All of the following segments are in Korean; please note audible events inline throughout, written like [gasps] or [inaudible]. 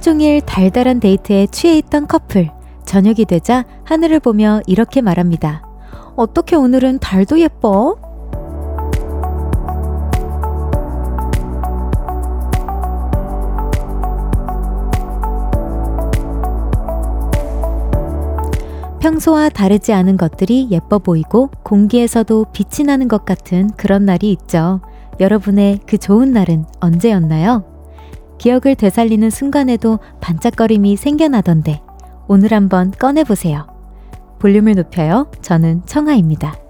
종일 달달한 데이트에 취해 있던 커플. 저녁이 되자 하늘을 보며 이렇게 말합니다. 어떻게 오늘은 달도 예뻐? 평소와 다르지 않은 것들이 예뻐 보이고 공기에서도 빛이 나는 것 같은 그런 날이 있죠. 여러분의 그 좋은 날은 언제였나요? 기억을 되살리는 순간에도 반짝거림이 생겨나던데 오늘 한번 꺼내보세요. 볼륨을 높여요. 저는 청아입니다.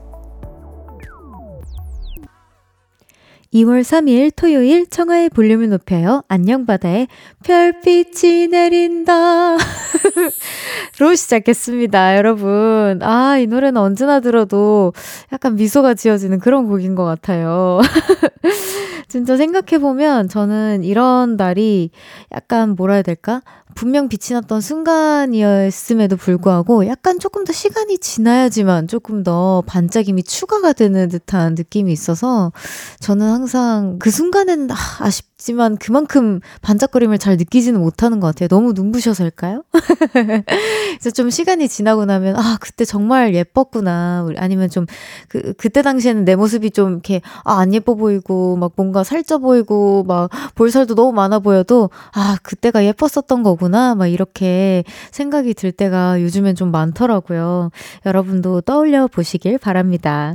2월 3일 토요일 청하의 볼륨을 높여요. 안녕바다의 별빛이 내린다. [laughs] 로 시작했습니다, 여러분. 아, 이 노래는 언제나 들어도 약간 미소가 지어지는 그런 곡인 것 같아요. [laughs] 진짜 생각해보면 저는 이런 날이 약간 뭐라 해야 될까? 분명 빛이 났던 순간이었음에도 불구하고 약간 조금 더 시간이 지나야지만 조금 더 반짝임이 추가가 되는 듯한 느낌이 있어서 저는 항상 그 순간에는 아, 아쉽지만 그만큼 반짝거림을 잘 느끼지는 못하는 것 같아요. 너무 눈부셔서일까요? [laughs] 그래서 좀 시간이 지나고 나면 아, 그때 정말 예뻤구나. 아니면 좀 그, 그때 당시에는 내 모습이 좀 이렇게 아, 안 예뻐 보이고 막 뭔가 살쪄 보이고 막 볼살도 너무 많아 보여도 아, 그때가 예뻤었던. 거구나. 막 이렇게 생각이 들 때가 요즘엔 좀 많더라고요. 여러분도 떠올려 보시길 바랍니다.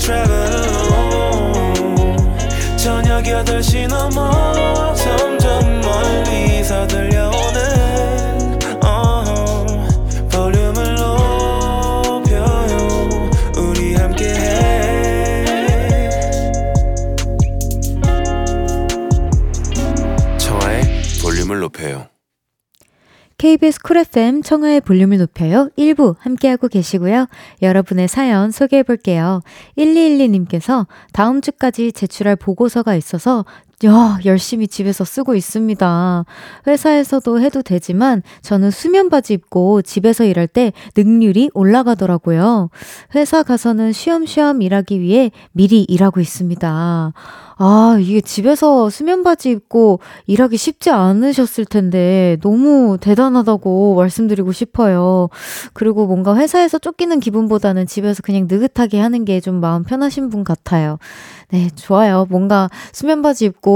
Travel alone. 저녁 8시 넘어 KBS 쿨 FM 청하의 볼륨을 높여요. 1부 함께하고 계시고요. 여러분의 사연 소개해 볼게요. 1212님께서 다음 주까지 제출할 보고서가 있어서 야, 열심히 집에서 쓰고 있습니다. 회사에서도 해도 되지만 저는 수면 바지 입고 집에서 일할 때 능률이 올라가더라고요. 회사 가서는 쉬엄쉬엄 일하기 위해 미리 일하고 있습니다. 아, 이게 집에서 수면 바지 입고 일하기 쉽지 않으셨을 텐데 너무 대단하다고 말씀드리고 싶어요. 그리고 뭔가 회사에서 쫓기는 기분보다는 집에서 그냥 느긋하게 하는 게 좀 마음 편하신 분 같아요. 네, 좋아요. 뭔가 수면 바지 입고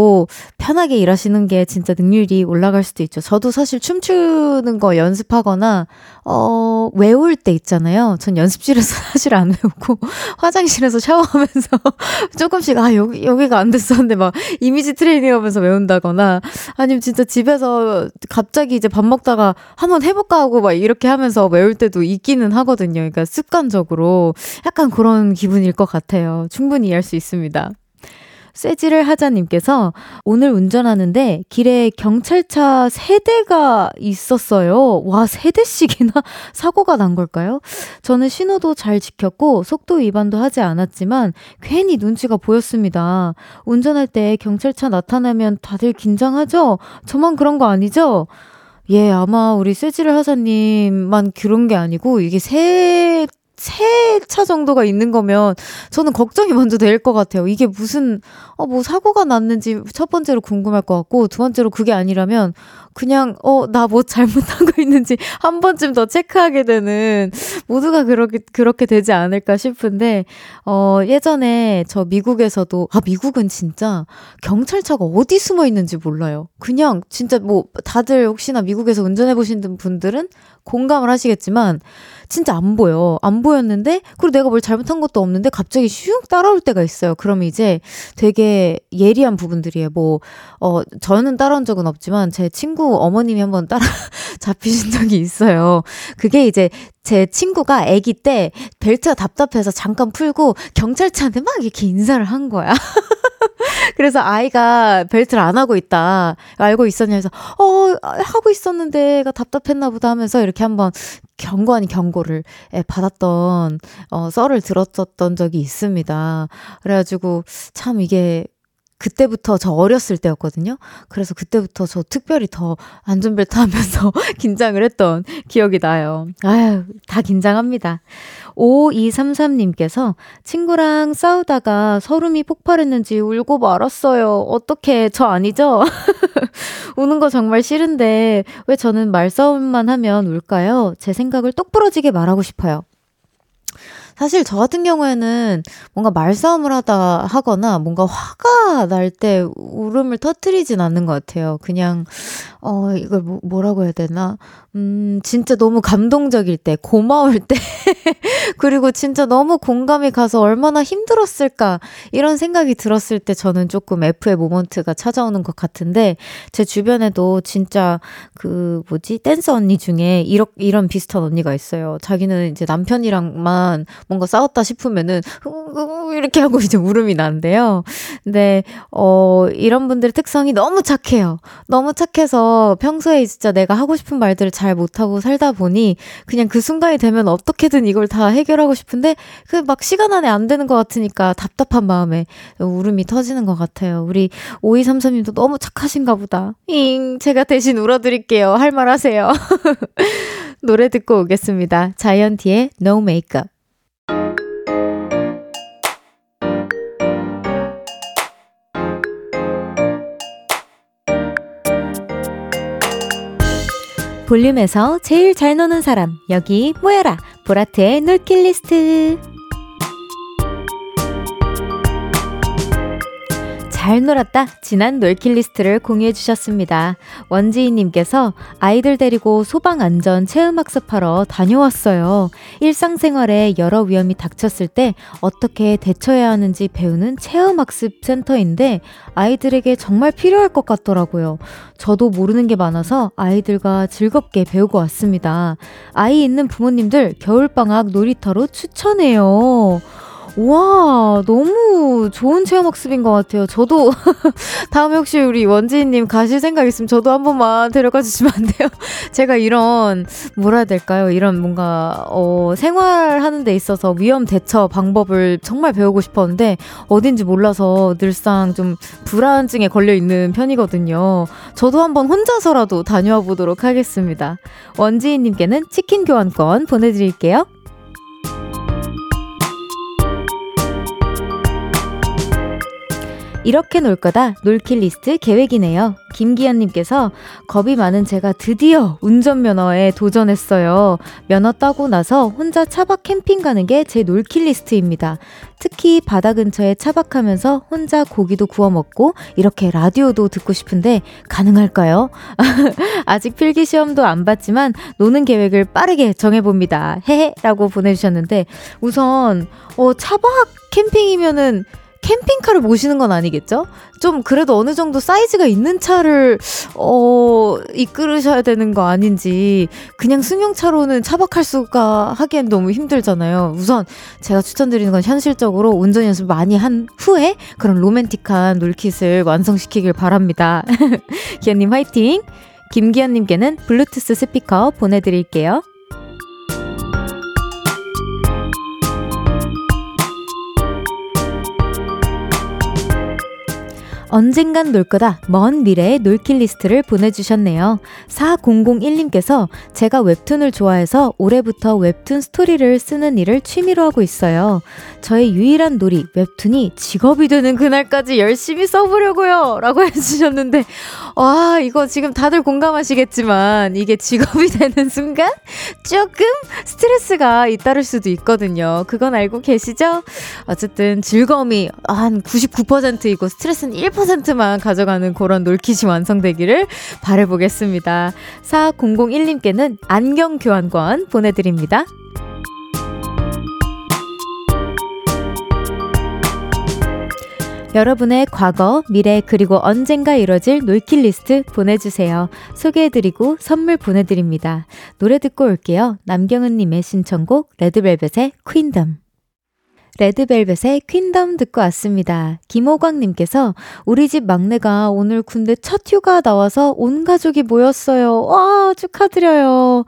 편하게 일하시는 게 진짜 능률이 올라갈 수도 있죠. 저도 사실 춤추는 거 연습하거나, 어, 외울 때 있잖아요. 전 연습실에서 [laughs] 사실 안 외우고 [laughs] 화장실에서 샤워하면서 [laughs] 조금씩, 아, 여기, 여기가 안 됐었는데 막 이미지 트레이닝 하면서 외운다거나 아니면 진짜 집에서 갑자기 이제 밥 먹다가 한번 해볼까 하고 막 이렇게 하면서 외울 때도 있기는 하거든요. 그러니까 습관적으로 약간 그런 기분일 것 같아요. 충분히 이해할 수 있습니다. 쇠지를 하자님께서 오늘 운전하는데 길에 경찰차 세 대가 있었어요. 와, 세 대씩이나 [laughs] 사고가 난 걸까요? 저는 신호도 잘 지켰고 속도 위반도 하지 않았지만 괜히 눈치가 보였습니다. 운전할 때 경찰차 나타나면 다들 긴장하죠? 저만 그런 거 아니죠? 예, 아마 우리 쇠지를 하사님만 그런 게 아니고 이게 세 세 차 정도가 있는 거면 저는 걱정이 먼저 될 것 같아요. 이게 무슨, 어, 뭐 사고가 났는지 첫 번째로 궁금할 것 같고, 두 번째로 그게 아니라면, 그냥, 어, 나 뭐 잘못하고 [laughs] 있는지 한 번쯤 더 체크하게 되는, 모두가 그렇게, 그렇게 되지 않을까 싶은데, 어, 예전에 저 미국에서도, 아, 미국은 진짜 경찰차가 어디 숨어 있는지 몰라요. 그냥 진짜 뭐, 다들 혹시나 미국에서 운전해 보신 분들은 공감을 하시겠지만, 진짜 안 보여. 안 보였는데, 그리고 내가 뭘 잘못한 것도 없는데, 갑자기 슉 따라올 때가 있어요. 그럼 이제 되게 예리한 부분들이에요. 뭐, 어, 저는 따라온 적은 없지만, 제 친구 어머님이 한번 따라 [laughs] 잡히신 적이 있어요. 그게 이제 제 친구가 아기 때 벨트가 답답해서 잠깐 풀고 경찰차한테 막 이렇게 인사를 한 거야. [laughs] 그래서 아이가 벨트를 안 하고 있다. 알고 있었냐 해서, 어, 하고 있었는데, 가 답답했나 보다 하면서 이렇게 한번 경고 아닌 경고를 예, 받았던, 어, 썰을 들었었던 적이 있습니다. 그래가지고, 참 이게 그때부터 저 어렸을 때였거든요. 그래서 그때부터 저 특별히 더 안전벨트 하면서 [laughs] 긴장을 했던 기억이 나요. 아유, 다 긴장합니다. 5233님께서 친구랑 싸우다가 서름이 폭발했는지 울고 말았어요. 어떻게, 저 아니죠? [laughs] 우는 거 정말 싫은데 왜 저는 말싸움만 하면 울까요? 제 생각을 똑부러지게 말하고 싶어요. 사실 저 같은 경우에는 뭔가 말싸움을 하다 하거나 뭔가 화가 날 때 울음을 터트리진 않는 것 같아요. 그냥, 어, 이걸 뭐, 뭐라고 해야 되나? 음, 진짜 너무 감동적일 때, 고마울 때, [laughs] 그리고 진짜 너무 공감이 가서 얼마나 힘들었을까, 이런 생각이 들었을 때 저는 조금 F의 모먼트가 찾아오는 것 같은데, 제 주변에도 진짜 그, 뭐지, 댄서 언니 중에 이런, 이런 비슷한 언니가 있어요. 자기는 이제 남편이랑만 뭔가 싸웠다 싶으면은, 이렇게 하고 이제 울음이 나는데요. 근데, 어, 이런 분들의 특성이 너무 착해요. 너무 착해서 평소에 진짜 내가 하고 싶은 말들을 잘잘 못하고 살다 보니 그냥 그 순간이 되면 어떻게든 이걸 다 해 결하고 싶은데 그 막 시간 안에 안 되는 것 같으니까 답답한 마음에 울음이 터지는 것 같아요. 우리 5233님도 너무 착하신가 보다. 잉, 제가 대신 울어드릴게요. 할 말 하세요. [laughs] 노래 듣고 오겠습니다. 자이언티의 No Makeup. 볼륨에서 제일 잘 노는 사람 여기 모여라 보라트의 놀킷리스트 잘 놀았다. 지난 놀킷리스트를 공유해 주셨습니다. 원지희님께서 아이들 데리고 소방안전 체험학습하러 다녀왔어요. 일상생활에 여러 위험이 닥쳤을 때 어떻게 대처해야 하는지 배우는 체험학습 센터인데 아이들에게 정말 필요할 것 같더라고요. 저도 모르는 게 많아서 아이들과 즐겁게 배우고 왔습니다. 아이 있는 부모님들 겨울방학 놀이터로 추천해요. 와, 너무 좋은 체험학습인 것 같아요. 저도, [laughs] 다음에 혹시 우리 원지님 가실 생각 있으면 저도 한 번만 데려가 주시면 안 돼요? [laughs] 제가 이런, 뭐라 해야 될까요? 이런 뭔가, 어, 생활하는 데 있어서 위험 대처 방법을 정말 배우고 싶었는데, 어딘지 몰라서 늘상 좀 불안증에 걸려 있는 편이거든요. 저도 한번 혼자서라도 다녀와 보도록 하겠습니다. 원지희님께는 치킨 교환권 보내드릴게요. 이렇게 놀 거다 놀킷 리스트 계획이네요. 김기현님께서 겁이 많은 제가 드디어 운전면허에 도전했어요. 면허 따고 나서 혼자 차박 캠핑 가는 게 제 놀킷 리스트입니다. 특히 바다 근처에 차박하면서 혼자 고기도 구워 먹고 이렇게 라디오도 듣고 싶은데 가능할까요? [laughs] 아직 필기 시험도 안 봤지만 노는 계획을 빠르게 정해봅니다. 헤헤 라고 보내주셨는데 우선 어, 차박 캠핑이면은 캠핑카를 모시는 건 아니겠죠? 좀 그래도 어느 정도 사이즈가 있는 차를 어 이끌으셔야 되는 거 아닌지 그냥 승용차로는 차박할 수가 하기엔 너무 힘들잖아요. 우선 제가 추천드리는 건 현실적으로 운전 연습 많이 한 후에 그런 로맨틱한 놀킷을 완성시키길 바랍니다. [laughs] 기현님 화이팅! 김기현님께는 블루투스 스피커 보내드릴게요. 언젠간 놀 거다 먼 미래의 놀킷 리스트를 보내주셨네요. 4001님께서 제가 웹툰을 좋아해서 올해부터 웹툰 스토리를 쓰는 일을 취미로 하고 있어요. 저의 유일한 놀이 웹툰이 직업이 되는 그날까지 열심히 써보려고요. 라고 [laughs] 해주셨는데 와 이거 지금 다들 공감하시겠지만 이게 직업이 되는 순간 조금 스트레스가 잇따를 수도 있거든요. 그건 알고 계시죠? 어쨌든 즐거움이 한 99%이고 스트레스는 1% 10%만 가져가는 그런 놀킷이 완성되기를 바래보겠습니다. 4001님께는 안경 교환권 보내드립니다. 여러분의 과거, 미래, 그리고 언젠가 이뤄질 놀킷 리스트 보내주세요. 소개해드리고 선물 보내드립니다. 노래 듣고 올게요. 남경은님의 신청곡 레드벨벳의 Queendom. 레드벨벳의 Queendom 듣고 왔습니다. 김호광님께서 우리 집 막내가 오늘 군대 첫 휴가 나와서 온 가족이 모였어요. 와, 축하드려요.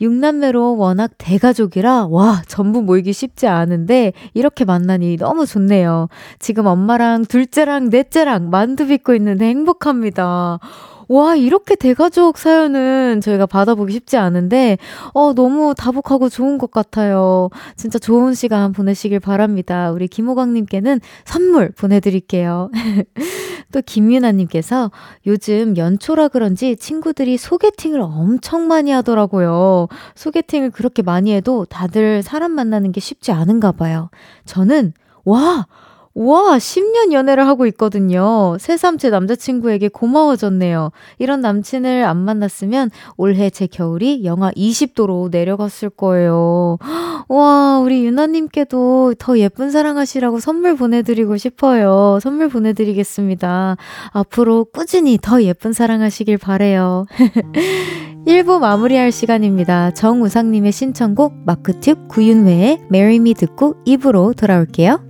6남매로 워낙 대가족이라, 와, 전부 모이기 쉽지 않은데, 이렇게 만나니 너무 좋네요. 지금 엄마랑 둘째랑 넷째랑 만두 빚고 있는데 행복합니다. 와, 이렇게 대가족 사연은 저희가 받아보기 쉽지 않은데, 어, 너무 다복하고 좋은 것 같아요. 진짜 좋은 시간 보내시길 바랍니다. 우리 김호광님께는 선물 보내드릴게요. [laughs] 또 김윤아님께서 요즘 연초라 그런지 친구들이 소개팅을 엄청 많이 하더라고요. 소개팅을 그렇게 많이 해도 다들 사람 만나는 게 쉽지 않은가 봐요. 저는, 와! 와, 10년 연애를 하고 있거든요. 새삼 제 남자친구에게 고마워졌네요. 이런 남친을 안 만났으면 올해 제 겨울이 영하 20도로 내려갔을 거예요. [gasps] 와, 우리 유나님께도 더 예쁜 사랑하시라고 선물 보내드리고 싶어요. 선물 보내드리겠습니다. 앞으로 꾸준히 더 예쁜 사랑하시길 바래요. [laughs] 1부 마무리할 시간입니다. 정우상님의 신청곡 마크튠 구윤회의 Me 듣고 2부로 돌아올게요.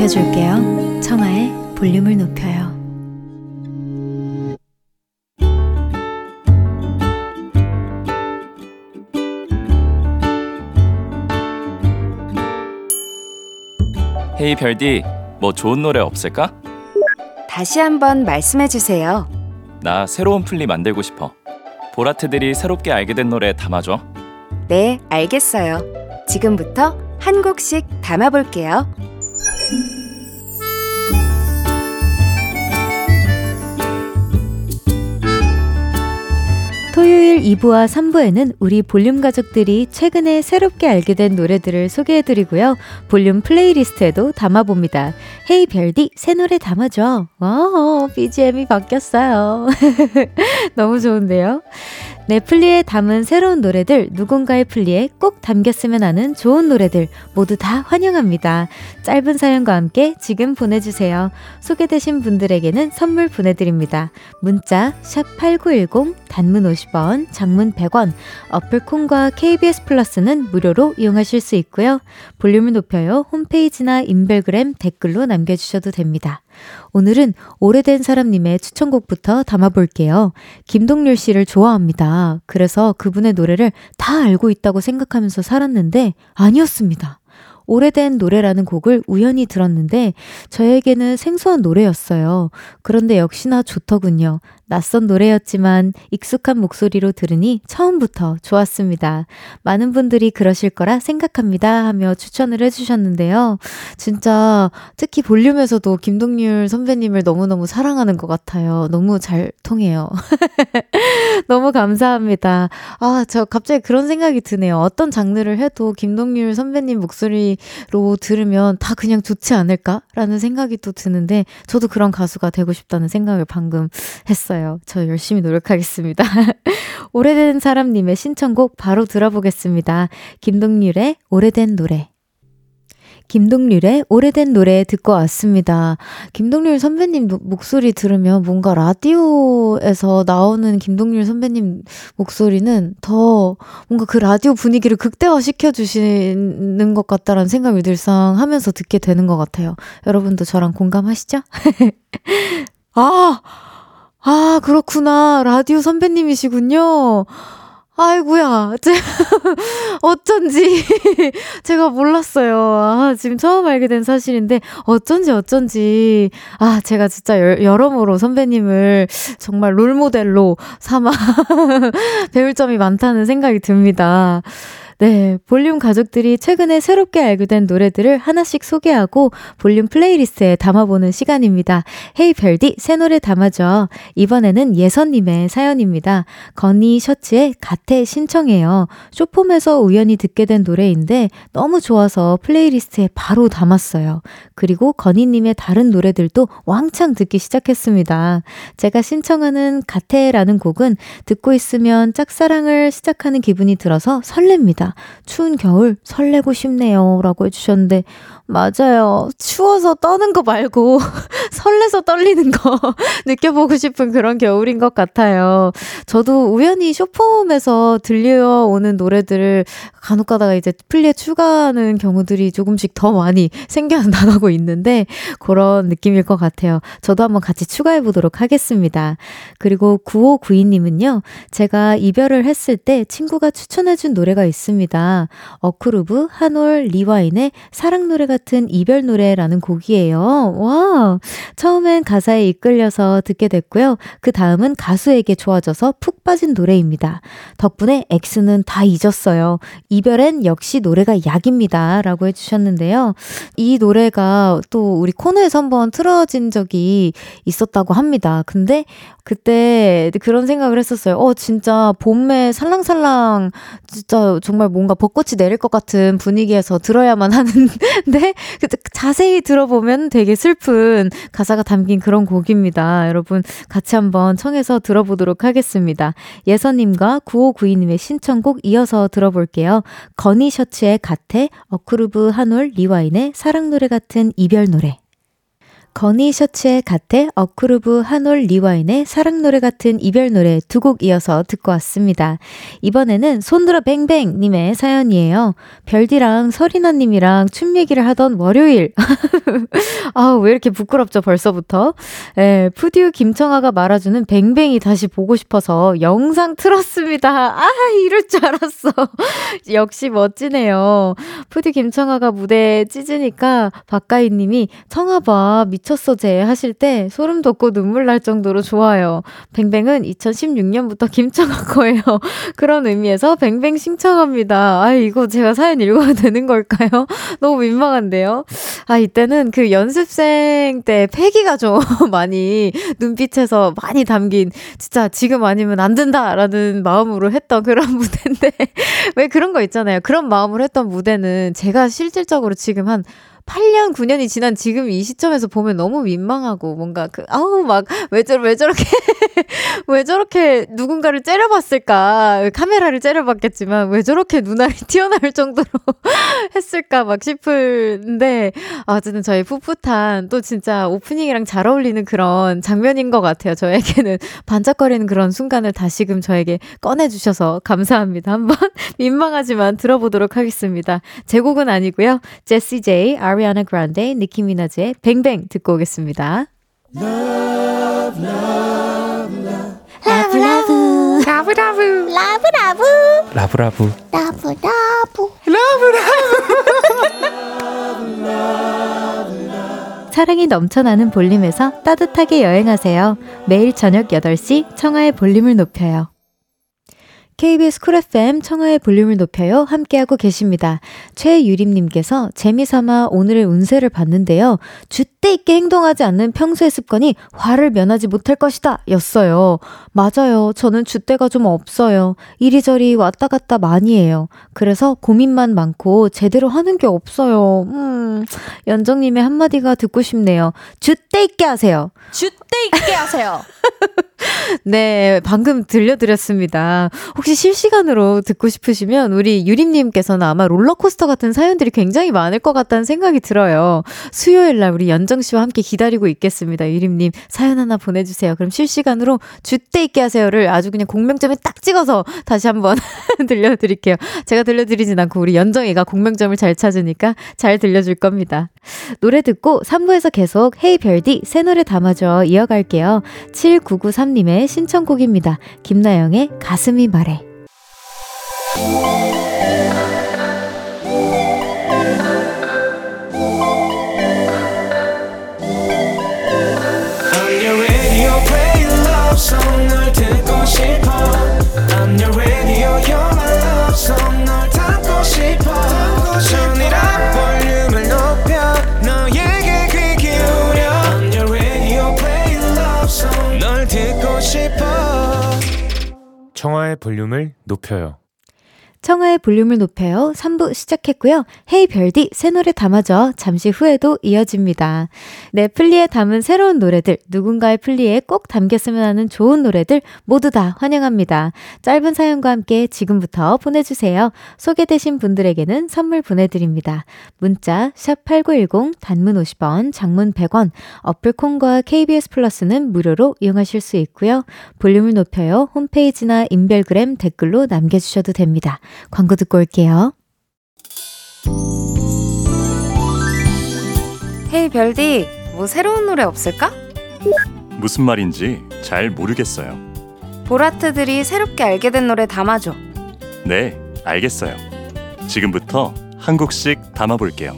높여줄게요. 청하의 볼륨을 높여요. 헤이 별디, 뭐 좋은 노래 없을까? 다시 한번 말씀해 주세요. 나 새로운 플리 만들고 싶어. 보라트들이 새롭게 알게 된 노래 담아줘. 네, 알겠어요. 지금부터 한 곡씩 담아볼게요. 토요일 2부와 3부에는 우리 볼륨 가족들이 최근에 새롭게 알게 된 노래들을 소개해드리고요. 볼륨 플레이리스트에도 담아봅니다. Hey 별디, 새 노래 담아줘. 와, BGM이 바뀌었어요. [laughs] 너무 좋은데요? 내 플리에 담은 새로운 노래들, 누군가의 플리에 꼭 담겼으면 하는 좋은 노래들 모두 다 환영합니다. 짧은 사연과 함께 지금 보내주세요. 소개되신 분들에게는 선물 보내드립니다. 문자 샵8910 단문 50원, 장문 100원, 어플콘과 KBS 플러스는 무료로 이용하실 수 있고요. 볼륨을 높여요. 홈페이지나 인별그램 댓글로 남겨주셔도 됩니다. 오늘은 오래된 사람님의 추천곡부터 담아볼게요. 김동률 씨를 좋아합니다. 그래서 그분의 노래를 다 알고 있다고 생각하면서 살았는데 아니었습니다. 오래된 노래라는 곡을 우연히 들었는데 저에게는 생소한 노래였어요. 그런데 역시나 좋더군요. 낯선 노래였지만 익숙한 목소리로 들으니 처음부터 좋았습니다. 많은 분들이 그러실 거라 생각합니다 하며 추천을 해주셨는데요. 진짜 특히 볼륨에서도 김동률 선배님을 너무너무 사랑하는 것 같아요. 너무 잘 통해요. [laughs] 너무 감사합니다. 아, 저 갑자기 그런 생각이 드네요. 어떤 장르를 해도 김동률 선배님 목소리로 들으면 다 그냥 좋지 않을까라는 생각이 또 드는데 저도 그런 가수가 되고 싶다는 생각을 방금 했어요. 알았어요. 저 열심히 노력하겠습니다. [laughs] 오래된 사람님의 신청곡 바로 들어보겠습니다. 김동률의 오래된 노래. 김동률의 오래된 노래 듣고 왔습니다. 김동률 선배님 목소리 들으면 뭔가 라디오에서 나오는 김동률 선배님 목소리는 더 뭔가 그 라디오 분위기를 극대화 시켜 주시는 것 같다라는 생각을 늘상 하면서 듣게 되는 것 같아요. 여러분도 저랑 공감하시죠? [laughs] 아! 아, 그렇구나. 라디오 선배님이시군요. 아이구야. 제, [laughs] 어쩐지. [laughs] 제가 몰랐어요. 아, 지금 처음 알게 된 사실인데, 어쩐지 어쩐지. 아, 제가 진짜 여, 여러모로 선배님을 정말 롤모델로 삼아 [laughs] 배울 점이 많다는 생각이 듭니다. 네, 볼륨 가족들이 최근에 새롭게 알게 된 노래들을 하나씩 소개하고 볼륨 플레이리스트에 담아보는 시간입니다. Hey 별디, 새 노래 담아줘. 이번에는 예선님의 사연입니다. 건니 셔츠에 가태 신청해요. 숏폼에서 우연히 듣게 된 노래인데 너무 좋아서 플레이리스트에 바로 담았어요. 그리고 건희님의 다른 노래들도 왕창 듣기 시작했습니다. 제가 신청하는 가태라는 곡은 듣고 있으면 짝사랑을 시작하는 기분이 들어서 설렙니다. 추운 겨울 설레고 싶네요. 라고 해주셨는데, 맞아요. 추워서 떠는 거 말고 [laughs] 설레서 떨리는 거 [laughs] 느껴보고 싶은 그런 겨울인 것 같아요. 저도 우연히 쇼폼에서 들려오는 노래들을 간혹 가다가 이제 플리에 추가하는 경우들이 조금씩 더 많이 [laughs] 생겨나가고 있는데 그런 느낌일 것 같아요. 저도 한번 같이 추가해 보도록 하겠습니다. 그리고 9592님은요. 제가 이별을 했을 때 친구가 추천해 준 노래가 있습니다. 어쿠루브, 한올, 리와인의 사랑 노래가 같은 이별 노래라는 곡이에요. 와! 처음엔 가사에 이끌려서 듣게 됐고요. 그 다음은 가수에게 좋아져서 푹 빠진 노래입니다. 덕분에 ex는 다 잊었어요. 이별엔 역시 노래가 약입니다. 라고 해주셨는데요. 이 노래가 또 우리 코너에서 한번 틀어진 적이 있었다고 합니다. 근데 그때 그런 생각을 했었어요. 어, 진짜 봄에 살랑살랑, 진짜 정말 뭔가 벚꽃이 내릴 것 같은 분위기에서 들어야만 하는데, [laughs] 자세히 들어보면 되게 슬픈 가사가 담긴 그런 곡입니다. 여러분, 같이 한번 청해서 들어보도록 하겠습니다. 예선님과 9592님의 신청곡 이어서 들어볼게요. 건니 셔츠의 갓해, 어쿠루브 한올 리와인의 사랑 노래 같은 이별 노래. 건이 셔츠의 갓테, 어쿠루브, 한올, 리와인의 사랑 노래 같은 이별 노래 두 곡 이어서 듣고 왔습니다. 이번에는 손들어 뱅뱅님의 사연이에요. 별디랑 서리나님이랑 춤 얘기를 하던 월요일. [laughs] 아, 왜 이렇게 부끄럽죠, 벌써부터? 예, 프듀 김청아가 말아주는 Bang Bang이 다시 보고 싶어서 영상 틀었습니다. 아, 이럴 줄 알았어. [laughs] 역시 멋지네요. 푸듀 김청아가 무대에 찢으니까 박가희님이 청아봐, 미 쳤어 쟤 하실 때 소름 돋고 눈물 날 정도로 좋아요. 뱅뱅은 2016년부터 김청아 거예요. 그런 의미에서 뱅뱅 신청합니다. 아 이거 제가 사연 읽어도 되는 걸까요? [laughs] 너무 민망한데요. 아 이때는 그 연습생 때 패기가 좀 [laughs] 많이 눈빛에서 많이 담긴 진짜 지금 아니면 안 된다라는 마음으로 했던 그런 [laughs] 무대인데 왜 그런 거 있잖아요. 그런 마음으로 했던 무대는 제가 실질적으로 지금 한 8년, 9년이 지난 지금 이 시점에서 보면 너무 민망하고 뭔가 그, 아우, 막, 왜, 저, 왜 저렇게, [laughs] 왜 저렇게 누군가를 째려봤을까. 카메라를 째려봤겠지만, 왜 저렇게 눈알이 [laughs] 튀어나올 정도로 [laughs] 했을까 막 싶은데, 아, 어쨌든 저희 풋풋한 또 진짜 오프닝이랑 잘 어울리는 그런 장면인 것 같아요. 저에게는 반짝거리는 그런 순간을 다시금 저에게 꺼내주셔서 감사합니다. 한번 민망하지만 들어보도록 하겠습니다. 제 곡은 아니고요. 제시 제이, 아리아나 그란데, 니키 미나즈의 Bang Bang 듣고 오겠습니다. Love, love, love. love love love love love love love love love love love love 사랑이 넘쳐나는 볼륨에서 따뜻하게 여행하세요. 매일 저녁 8시 청하의 볼륨을 높여요. KBS 쿨 FM 청하의 볼륨을 높여요. 함께하고 계십니다. 최유림님께서 재미삼아 오늘의 운세를 봤는데요. 줏대 있게 행동하지 않는 평소의 습관이 화를 면하지 못할 것이다. 였어요. 맞아요. 저는 줏대가 좀 없어요. 이리저리 왔다 갔다 많이 해요. 그래서 고민만 많고 제대로 하는 게 없어요. 음, 연정님의 한마디가 듣고 싶네요. 줏대 있게 하세요. 줏대 있게 하세요. [laughs] 네, 방금 들려드렸습니다. 혹시 실시간으로 듣고 싶으시면 우리 유림님께서는 아마 롤러코스터 같은 사연들이 굉장히 많을 것 같다는 생각이 들어요. 수요일 날 우리 연정 씨와 함께 기다리고 있겠습니다. 유림님 사연 하나 보내주세요. 그럼 실시간으로 주대 있게 하세요를 아주 그냥 공명점에 딱 찍어서 다시 한번 [laughs] 들려드릴게요. 제가 들려드리진 않고 우리 연정이가 공명점을 잘 찾으니까 잘 들려줄 겁니다. 노래 듣고 3부에서 계속 헤이 별디 새 노래 담아줘 이어갈게요. 7993님의 신청곡입니다. 김나영의 가슴이 말해. 볼륨을 높여요. 청하의 볼륨을 높여요. 3부 시작했고요. 헤이 별디 새 노래 담아줘. 잠시 후에도 이어집니다. 내 플리에 담은 새로운 노래들, 누군가의 플리에 꼭 담겼으면 하는 좋은 노래들 모두 다 환영합니다. 짧은 사연과 함께 지금부터 보내주세요. 소개되신 분들에게는 선물 보내드립니다. 문자 샵8910 단문 50원, 장문 100원, 어플콘과 KBS 플러스는 무료로 이용하실 수 있고요. 볼륨을 높여요. 홈페이지나 인별그램 댓글로 남겨주셔도 됩니다. 광고 듣고 올게요. 헤이 별디, 뭐 새로운 노래 없을까? 무슨 말인지 잘 모르겠어요. 보라트들이 새롭게 알게 된 노래 담아줘. 네, 알겠어요. 지금부터 한 곡씩 담아볼게요.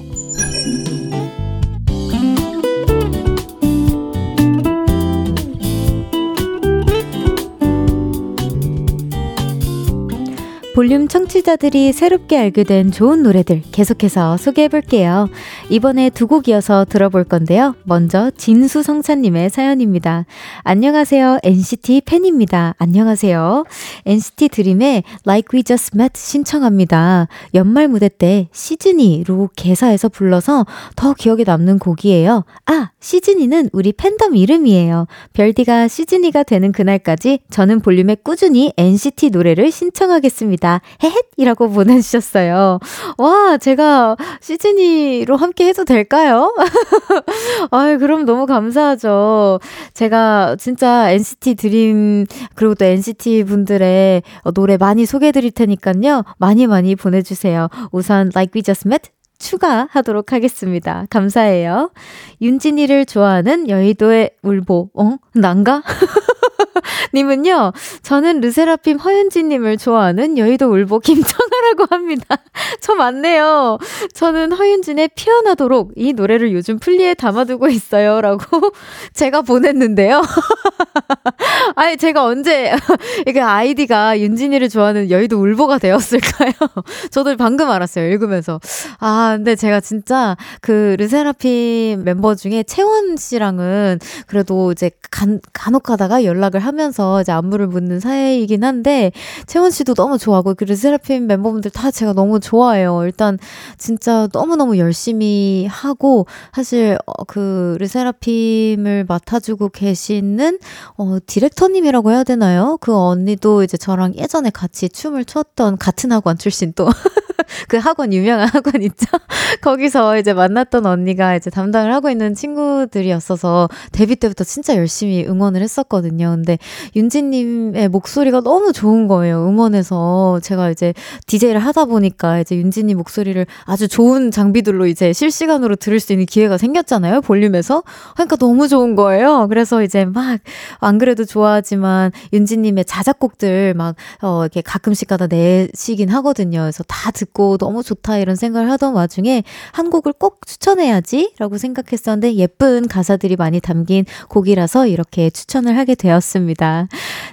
볼륨 청취자들이 새롭게 알게 된 좋은 노래들 계속해서 소개해 볼게요. 이번에 두 곡 이어서 들어볼 건데요. 먼저 진수성찬님의 사연입니다. 안녕하세요. NCT 팬입니다. 안녕하세요. NCT 드림의 Like We Just Met 신청합니다. 연말 무대 때 시즈니로 개사해서 불러서 더 기억에 남는 곡이에요. 아, 시즈니는 우리 팬덤 이름이에요. 별디가 시즈니가 되는 그날까지 저는 볼륨에 꾸준히 NCT 노래를 신청하겠습니다. 감사합니다. 헤헷! 이라고 보내주셨어요. 와, 제가 시즈니로 함께 해도 될까요? [laughs] 아유, 그럼 너무 감사하죠. 제가 진짜 NCT 드림, 그리고 또 NCT 분들의 노래 많이 소개해 드릴 테니까요. 많이 많이 보내주세요. 우선, Like We Just Met 추가하도록 하겠습니다. 감사해요. 윤진이를 좋아하는 여의도의 울보, 어? 난가? [laughs] 님은요, 저는 르세라핌 허윤지님을 좋아하는 여의도 울보 김청아라고 합니다. [laughs] 저 맞네요. 저는 허윤진의 피어나도록 이 노래를 요즘 플리에 담아두고 있어요. 라고 [laughs] 제가 보냈는데요. [laughs] 아니, 제가 언제, 이게 아이디가 윤진이를 좋아하는 여의도 울보가 되었을까요? 저도 방금 알았어요. 읽으면서. 아, 근데 제가 진짜 그 르세라핌 멤버 중에 채원 씨랑은 그래도 이제 간, 간혹 가다가 연락을 하면서 이제 안부를 묻는 사이이긴 한데 채원 씨도 너무 좋아하고 그 르세라핌 멤버분들 다 제가 너무 좋아해요. 일단 진짜 너무너무 열심히 하고 사실 어, 그 르세라핌을 맡아주고 계시는 어 디렉터님이라고 해야 되나요? 그 언니도 이제 저랑 예전에 같이 춤을 췄던 같은 학원 출신 또 [laughs] 그 학원 유명한 학원 있죠? [laughs] 거기서 이제 만났던 언니가 이제 담당을 하고 있는 친구들이었어서 데뷔 때부터 진짜 열심히 응원을 했었거든요. 근데 윤지님의 목소리가 너무 좋은 거예요. 음원에서 제가 이제 DJ를 하다 보니까 이제 윤지님 목소리를 아주 좋은 장비들로 이제 실시간으로 들을 수 있는 기회가 생겼잖아요. 볼륨에서. 그러니까 너무 좋은 거예요. 그래서 이제 막 안 그래도 좋아하지만 윤지님의 자작곡들 막 어, 이렇게 가끔씩 가다 내시긴 하거든요. 그래서 다 듣고 너무 좋다 이런 생각을 하던 와중에 한 곡을 꼭 추천해야지라고 생각했었는데 예쁜 가사들이 많이 담긴 곡이라서 이렇게 추천을 하게 되었습니다.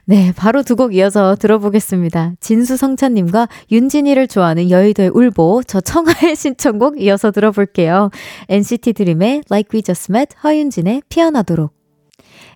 네, 바로 두 곡 이어서 들어보겠습니다. 진수성찬님과 윤진이를 좋아하는 여의도의 울보, 저 청하의 [laughs] 신청곡 이어서 들어볼게요. NCT 드림의 Like We Just Met, 허윤진의 피어나도록.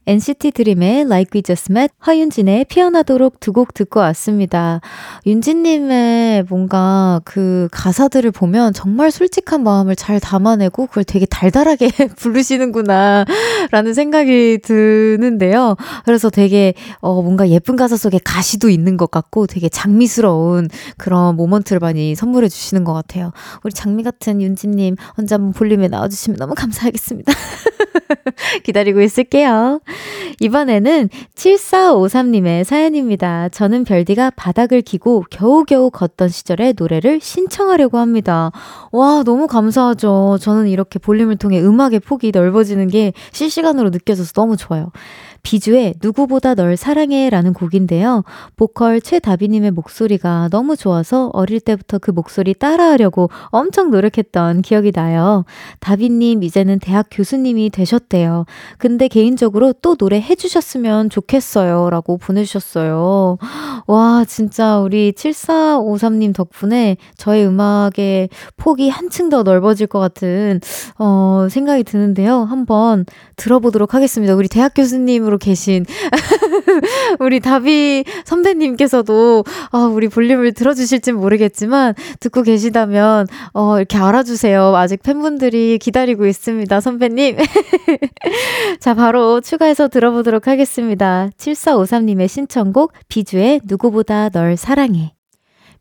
NCT 드림의 Like We Just Met, 허윤진의 피어나도록 두 곡 듣고 왔습니다. 윤진님의 뭔가 그 가사들을 보면 정말 솔직한 마음을 잘 담아내고 그걸 되게 달달하게 [laughs] 부르시는구나 라는 생각이 드는데요. 그래서 되게 어 뭔가 예쁜 가사 속에 가시도 있는 것 같고 되게 장미스러운 그런 모먼트를 많이 선물해 주시는 것 같아요. 우리 장미 같은 윤진님 언제 한번 볼륨에 나와주시면 너무 감사하겠습니다. [laughs] 기다리고 있을게요. 이번에는 7453님의 사연입니다. 저는 별디가 바닥을 기고 겨우겨우 걷던 시절의 노래를 신청하려고 합니다. 와, 너무 감사하죠. 저는 이렇게 볼륨을 통해 음악의 폭이 넓어지는 게 실시간으로 느껴져서 너무 좋아요. 비주의 누구보다 널 사랑해 라는 곡인데요. 보컬 최다비님의 목소리가 너무 좋아서 어릴 때부터 그 목소리 따라하려고 엄청 노력했던 기억이 나요. 다비님 이제는 대학 교수님이 되셨대요. 근데 개인적으로 개인적으로 또 노래 해주셨으면 좋겠어요. 라고 보내주셨어요. 와, 진짜 우리 7453님 덕분에 저의 음악의 폭이 한층 더 넓어질 것 같은, 어, 생각이 드는데요. 한번 들어보도록 하겠습니다. 우리 대학 교수님으로 계신 [laughs] 우리 다비 선배님께서도 아, 우리 볼륨을 들어주실진 모르겠지만 듣고 계시다면 어, 이렇게 알아주세요. 아직 팬분들이 기다리고 있습니다. 선배님. [laughs] 자, 바로 추가해 서 들어보도록 하겠습니다. 7453님의 신청곡 비주의 누구보다 널 사랑해.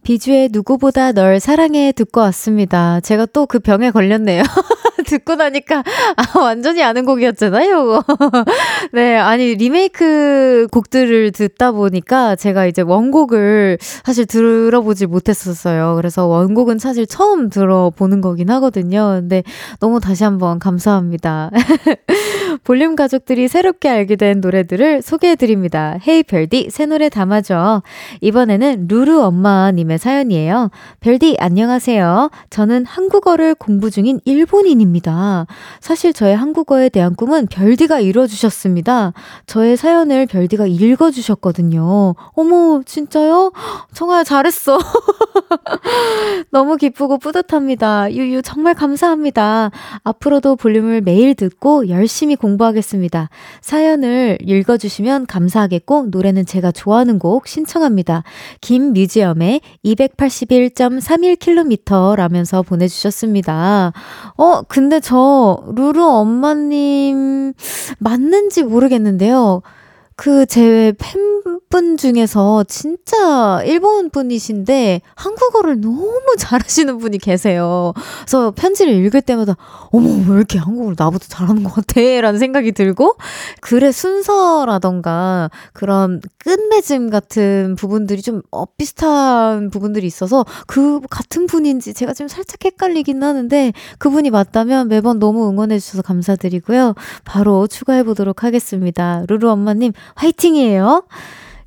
비주의 누구보다 널 사랑해 듣고 왔습니다. 제가 또 그 병에 걸렸네요. [laughs] 듣고 나니까 아, 완전히 아는 곡이었잖아요. [laughs] 네, 아니 리메이크 곡들을 듣다 보니까 제가 이제 원곡을 사실 들어보지 못했었어요. 그래서 원곡은 사실 처음 들어보는 거긴 하거든요. 근데 너무 다시 한번 감사합니다. [laughs] [laughs] 볼륨 가족들이 새롭게 알게 된 노래들을 소개해 드립니다. 헤이 별디 새 노래 담아줘. 이번에는 루루 엄마님의 사연이에요. 별디 안녕하세요. 저는 한국어를 공부 중인 일본인입니다. 사실 저의 한국어에 대한 꿈은 별디가 이뤄주셨습니다. 저의 사연을 별디가 읽어주셨거든요. 어머, 진짜요? 정말 잘했어. [laughs] 너무 기쁘고 뿌듯합니다. 유유, 정말 감사합니다. 앞으로도 볼륨을 매일 듣고 열심히 공부하겠습니다. 사연을 읽어주시면 감사하겠고, 노래는 제가 좋아하는 곡 신청합니다. 김뮤지엄의 281.31km 라면서 보내주셨습니다. 어, 근데 저 루루 엄마님 맞는지 모르겠는데요. 그 제 팬분 중에서 진짜 일본 분이신데 한국어를 너무 잘하시는 분이 계세요. 그래서 편지를 읽을 때마다 어머 왜 이렇게 한국어를 나보다 잘하는 것 같아라는 생각이 들고 글의 순서라던가 그런 끝맺음 같은 부분들이 좀 엇비슷한 부분들이 있어서 그 같은 분인지 제가 지금 살짝 헷갈리긴 하는데 그분이 맞다면 매번 너무 응원해 주셔서 감사드리고요. 바로 추가해 보도록 하겠습니다. 루루 엄마님 화이팅이에요.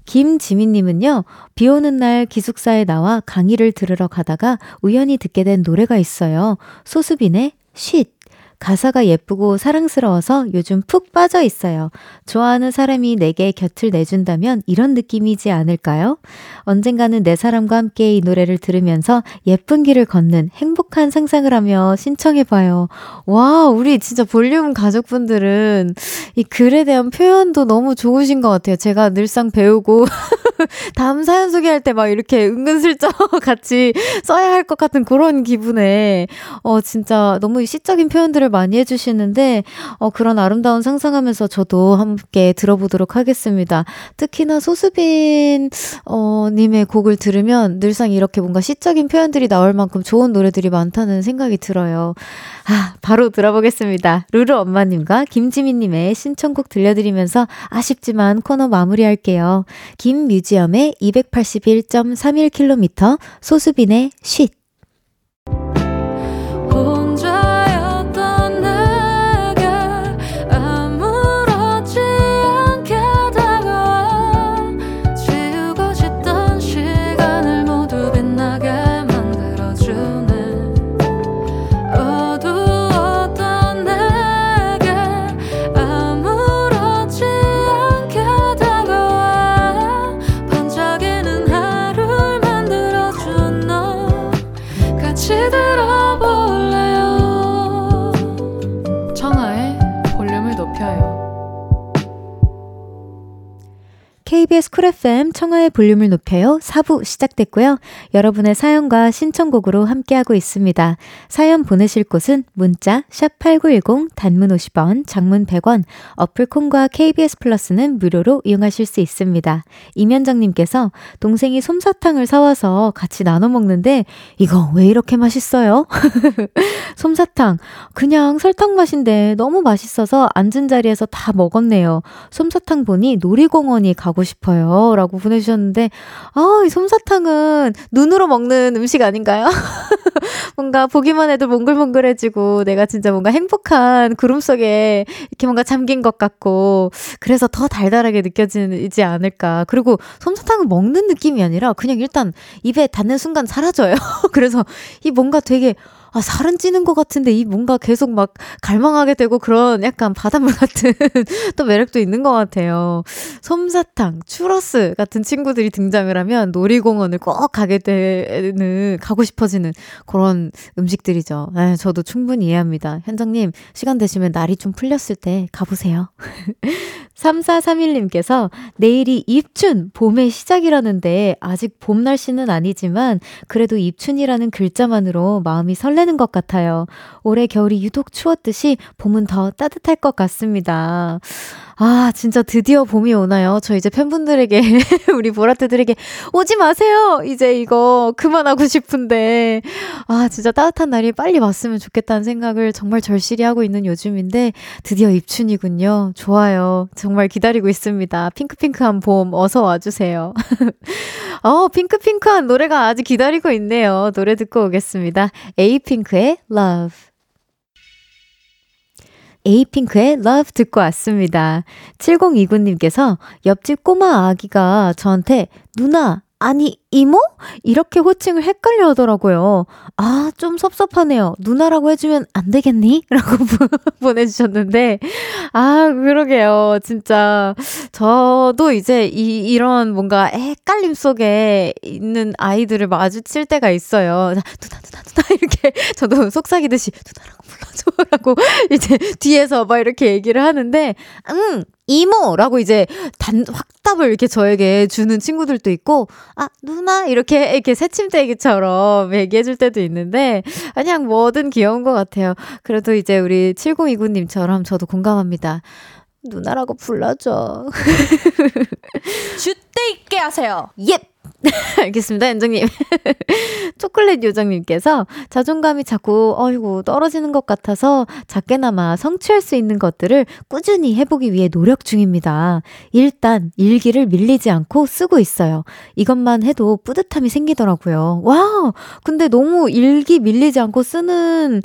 김지민님은요, 비 오는 날 기숙사에 나와 강의를 들으러 가다가 우연히 듣게 된 노래가 있어요. 소수빈의 쉿. 가사가 예쁘고 사랑스러워서 요즘 푹 빠져 있어요. 좋아하는 사람이 내게 곁을 내준다면 이런 느낌이지 않을까요? 언젠가는 내 사람과 함께 이 노래를 들으면서 예쁜 길을 걷는 행복한 상상을 하며 신청해봐요. 와, 우리 진짜 볼륨 가족분들은 이 글에 대한 표현도 너무 좋으신 것 같아요. 제가 늘상 배우고 [laughs] [laughs] 다음 사연 소개할 때 막 이렇게 은근슬쩍 [laughs] 같이 써야 할 것 같은 그런 기분에 어, 진짜 너무 시적인 표현들을 많이 해주시는데, 어, 그런 아름다운 상상하면서 저도 함께 들어보도록 하겠습니다. 특히나 소수빈, 어, 님의 곡을 들으면 늘상 이렇게 뭔가 시적인 표현들이 나올 만큼 좋은 노래들이 많다는 생각이 들어요. 아, 바로 들어보겠습니다. 루루 엄마님과 김지민님의 신청곡 들려드리면서 아쉽지만 코너 마무리할게요. 김 뮤지엄의 281.31km, 소수빈의 쉿. KBS 쿨 FM 청하의 볼륨을 높여요. 4부 시작됐고요. 여러분의 사연과 신청곡으로 함께하고 있습니다. 사연 보내실 곳은 문자 샵8910 단문 50원, 장문 100원, 어플 콩과 KBS 플러스는 무료로 이용하실 수 있습니다. 이면정 님께서 동생이 솜사탕을 사와서 같이 나눠 먹는데 이거 왜 이렇게 맛있어요? [laughs] 솜사탕 그냥 설탕 맛인데 너무 맛있어서 앉은 자리에서 다 먹었네요. 솜사탕 보니 놀이공원이 가고 싶 싶어요. 라고 보내주셨는데, 아, 이 솜사탕은 눈으로 먹는 음식 아닌가요? [laughs] 뭔가 보기만 해도 몽글몽글해지고 내가 진짜 뭔가 행복한 구름 속에 이렇게 뭔가 잠긴 것 같고, 그래서 더 달달하게 느껴지지 않을까. 그리고 솜사탕은 먹는 느낌이 아니라 그냥 일단 입에 닿는 순간 사라져요. [laughs] 그래서 이 뭔가 되게 아, 살은 찌는 것 같은데 이 뭔가 계속 막 갈망하게 되고 그런 약간 바닷물 같은 [laughs] 또 매력도 있는 것 같아요. 솜사탕, 추러스 같은 친구들이 등장을 하면 놀이공원을 꼭 가게 되는, 가고 싶어지는 그런 음식들이죠. 에, 저도 충분히 이해합니다. 현정님, 시간 되시면 날이 좀 풀렸을 때 가보세요. [laughs] 3431님께서 내일이 입춘, 봄의 시작이라는데 아직 봄 날씨는 아니지만 그래도 입춘이라는 글자만으로 마음이 설레 는 것 같아요. 올해 겨울이 유독 추웠듯이 봄은 더 따뜻할 것 같습니다. 아, 진짜 드디어 봄이 오나요? 저 이제 팬분들에게, [laughs] 우리 보라트들에게 오지 마세요! 이제 이거 그만하고 싶은데. 아, 진짜 따뜻한 날이 빨리 왔으면 좋겠다는 생각을 정말 절실히 하고 있는 요즘인데, 드디어 입춘이군요. 좋아요. 정말 기다리고 있습니다. 핑크핑크한 봄, 어서 와주세요. [laughs] 어, 핑크핑크한 노래가 아직 기다리고 있네요. 노래 듣고 오겠습니다. 에이핑크의 Love. 에이핑크의 Love 듣고 왔습니다. 7029님께서 옆집 꼬마 아기가 저한테 누나, 아니, 이모? 이렇게 호칭을 헷갈려 하더라고요. 아, 좀 섭섭하네요. 누나라고 해주면 안 되겠니? [laughs] 라고 보내주셨는데, 아, 그러게요. 진짜. 저도 이제 이, 이런 뭔가 헷갈림 속에 있는 아이들을 마주칠 때가 있어요. 누나, 누나, 누나, [laughs] 이렇게 저도 속삭이듯이 누나라고 불러줘라고 [laughs] 이제 뒤에서 막 이렇게 얘기를 하는데, 응, 이모라고 이제 단 확답을 이렇게 저에게 주는 친구들도 있고 아 누나 이렇게 이렇게 새침대기처럼 얘기해 줄 때도 있는데 그냥 뭐든 귀여운 것 같아요. 그래도 이제 우리 7029님처럼 저도 공감합니다. 누나라고 불러줘. [laughs] 줏대 있게 하세요. 예. [laughs] 알겠습니다, 연정님. [laughs] 초콜릿 요정님께서 자존감이 자꾸, 어이구, 떨어지는 것 같아서 작게나마 성취할 수 있는 것들을 꾸준히 해보기 위해 노력 중입니다. 일단 일기를 밀리지 않고 쓰고 있어요. 이것만 해도 뿌듯함이 생기더라고요. 와! 근데 너무 일기 밀리지 않고 쓰는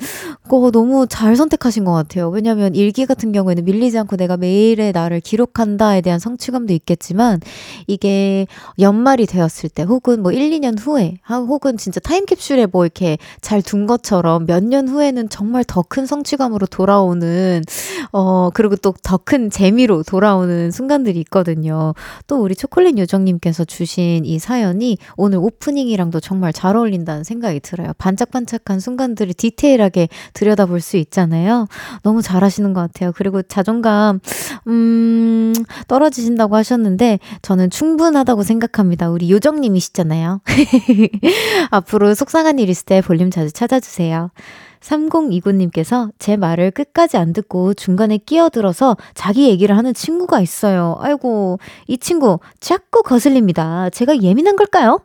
거 너무 잘 선택하신 것 같아요. 왜냐면 일기 같은 경우에는 밀리지 않고 내가 매일의 나를 기록한다에 대한 성취감도 있겠지만 이게 연말이 되었을 때 혹은 뭐 1, 2년 후에 혹은 진짜 타임캡슐에 뭐 이렇게 잘 둔 것처럼 몇 년 후에는 정말 더 큰 성취감으로 돌아오는 어 그리고 또 더 큰 재미로 돌아오는 순간들이 있거든요. 또 우리 초콜릿 요정님께서 주신 이 사연이 오늘 오프닝이랑도 정말 잘 어울린다는 생각이 들어요. 반짝반짝한 순간들을 디테일하게 들여다볼 수 있잖아요. 너무 잘하시는 것 같아요. 그리고 자존감 음 떨어지신다고 하셨는데 저는 충분하다고 생각합니다. 우리 요정 요정님이시잖아요. [laughs] 앞으로 속상한 일 있을 때 볼륨 자주 찾아주세요. 3029님께서 제 말을 끝까지 안 듣고 중간에 끼어들어서 자기 얘기를 하는 친구가 있어요. 아이고, 이 친구 자꾸 거슬립니다. 제가 예민한 걸까요?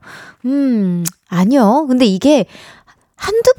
음, 아니요. 근데 이게 한두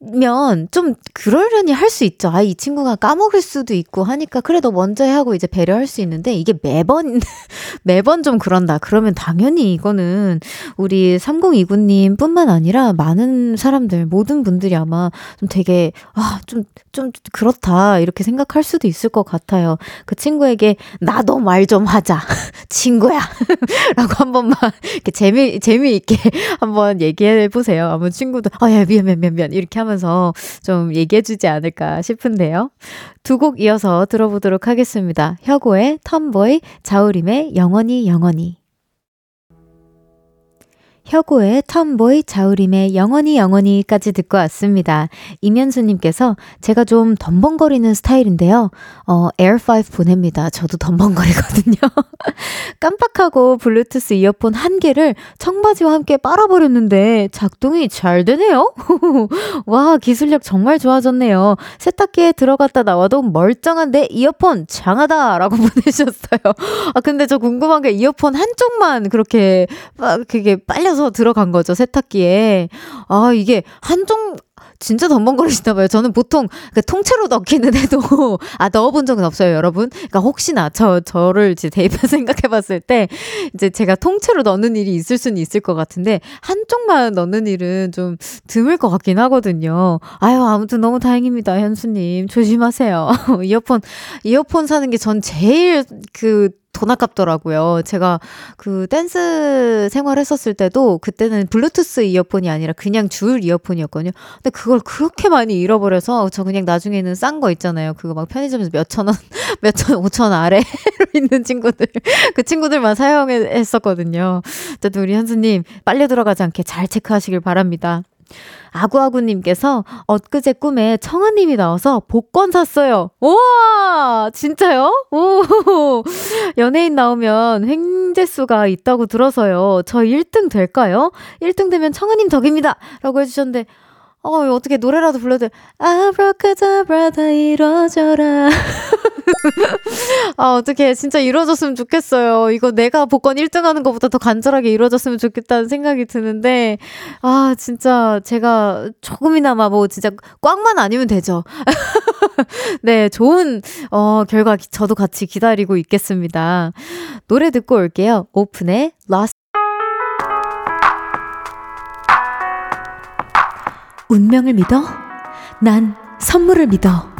번이면 좀 그러려니 할 수 있죠. 아, 이 친구가 까먹을 수도 있고 하니까 그래 도 먼저 해 하고 이제 배려할 수 있는데 이게 매번 [laughs] 매번 좀 그런다. 그러면 당연히 이거는 우리 3029님 뿐만 아니라 많은 사람들 모든 분들이 아마 좀 되게 아, 좀 좀 그렇다. 이렇게 생각할 수도 있을 것 같아요. 그 친구에게 나도 말 좀 하자. [laughs] 친구야. [laughs] 라고 한 번만 이렇게 재미 재미있게 [laughs] 한번 얘기해 보세요. 아무 친구도 아, 야, 미안 미안 미안 미안 이렇게 하면서 좀 얘기해 주지 않을까 싶은데요. 두 곡 이어서 들어보도록 하겠습니다. 혁오의 텀보이, 자우림의 영원히 영원히. 혁오의 텀보이 자우림의 영원히 영원히까지 듣고 왔습니다. 이면수님께서 제가 좀 덤벙거리는 스타일인데요. 어, 에어5 보냅니다. 저도 덤벙거리거든요. [laughs] 깜빡하고 블루투스 이어폰 한 개를 청바지와 함께 빨아버렸는데 작동이 잘 되네요. [laughs] 와, 기술력 정말 좋아졌네요. 세탁기에 들어갔다 나와도 멀쩡한 내 이어폰 장하다! 라고 [laughs] 보내셨어요. 아, 근데 저 궁금한 게 이어폰 한쪽만 그렇게, 그게 빨려서 빨려서 들어간 거죠, 세탁기에. 아, 이게 한쪽, 진짜 덤벙거리시나 봐요. 저는 보통 그 통째로 넣기는 해도 [laughs] 아 넣어본 적은 없어요, 여러분. 그러니까 혹시나 저 저를 이제 대입해 [laughs] 생각해봤을 때 이제 제가 통째로 넣는 일이 있을 수는 있을 것 같은데 한쪽만 넣는 일은 좀 드물 것 같긴 하거든요. 아유 아무튼 너무 다행입니다, 현수님 조심하세요. [laughs] 이어폰 이어폰 사는 게 전 제일 그돈 아깝더라고요. 제가 그 댄스 생활 했었을 때도 그때는 블루투스 이어폰이 아니라 그냥 줄 이어폰이었거든요. 근데 그걸 그렇게 많이 잃어버려서 저 그냥 나중에는 싼 거 있잖아요. 그거 막 편의점에서 몇천 원, [laughs] 몇 천, 오천 원 아래로 [laughs] 있는 친구들. 그 친구들만 사용했었거든요. 어쨌든 우리 현수님 빨려 들어가지 않게 잘 체크하시길 바랍니다. 아구아구님께서 엊그제 꿈에 청하님이 나와서 복권 샀어요. 우와! 진짜요? 오! 연예인 나오면 횡재수가 있다고 들어서요. 저 1등 될까요? 1등 되면 청아님 덕입니다! 라고 해주셨는데, 어, 어떻게 노래라도 불러도, 아브라카다브라 다 이뤄져라. 아, 어떻게 진짜 이루어졌으면 좋겠어요. 이거 내가 복권 1등 하는 것보다 더 간절하게 이루어졌으면 좋겠다는 생각이 드는데, 아, 진짜 제가 조금이나마 뭐 진짜 꽝만 아니면 되죠. [laughs] 네, 좋은, 어, 결과 저도 같이 기다리고 있겠습니다. 노래 듣고 올게요. 오픈의 Lost 운명을 믿어? 난 선물을 믿어.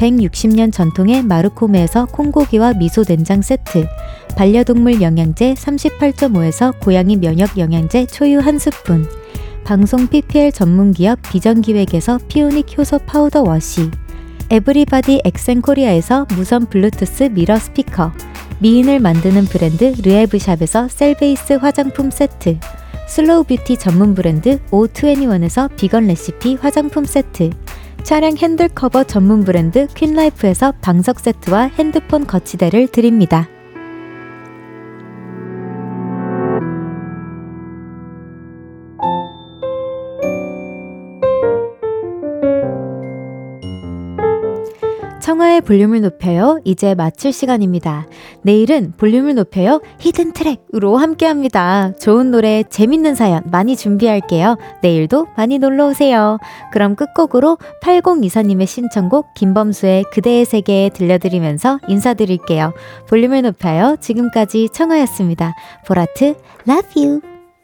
160년 전통의 마르코메에서 콩고기와 미소 된장 세트, 반려동물 영양제 38.5에서 고양이 면역 영양제 초유 한 스푼, 방송 PPL 전문 기업 비전기획에서 피오닉 효소 파우더 워시, 에브리바디 엑센코리아에서 무선 블루투스 미러 스피커, 미인을 만드는 브랜드 르에브샵에서 셀베이스 화장품 세트, 슬로우 뷰티 전문 브랜드 O21에서 비건 레시피 화장품 세트, 차량 핸들 커버 전문 브랜드 퀸라이프에서 방석 세트와 핸드폰 거치대를 드립니다. 청하의 볼륨을 높여요. 이제 마칠 시간입니다. 내일은 볼륨을 높여요. 히든 트랙으로 함께 합니다. 좋은 노래, 재밌는 사연 많이 준비할게요. 내일도 많이 놀러 오세요. 그럼 끝곡으로 8024님의 신청곡 김범수의 그대의 세계에 들려드리면서 인사드릴게요. 볼륨을 높여요. 지금까지 청하였습니다. 보라트, love you.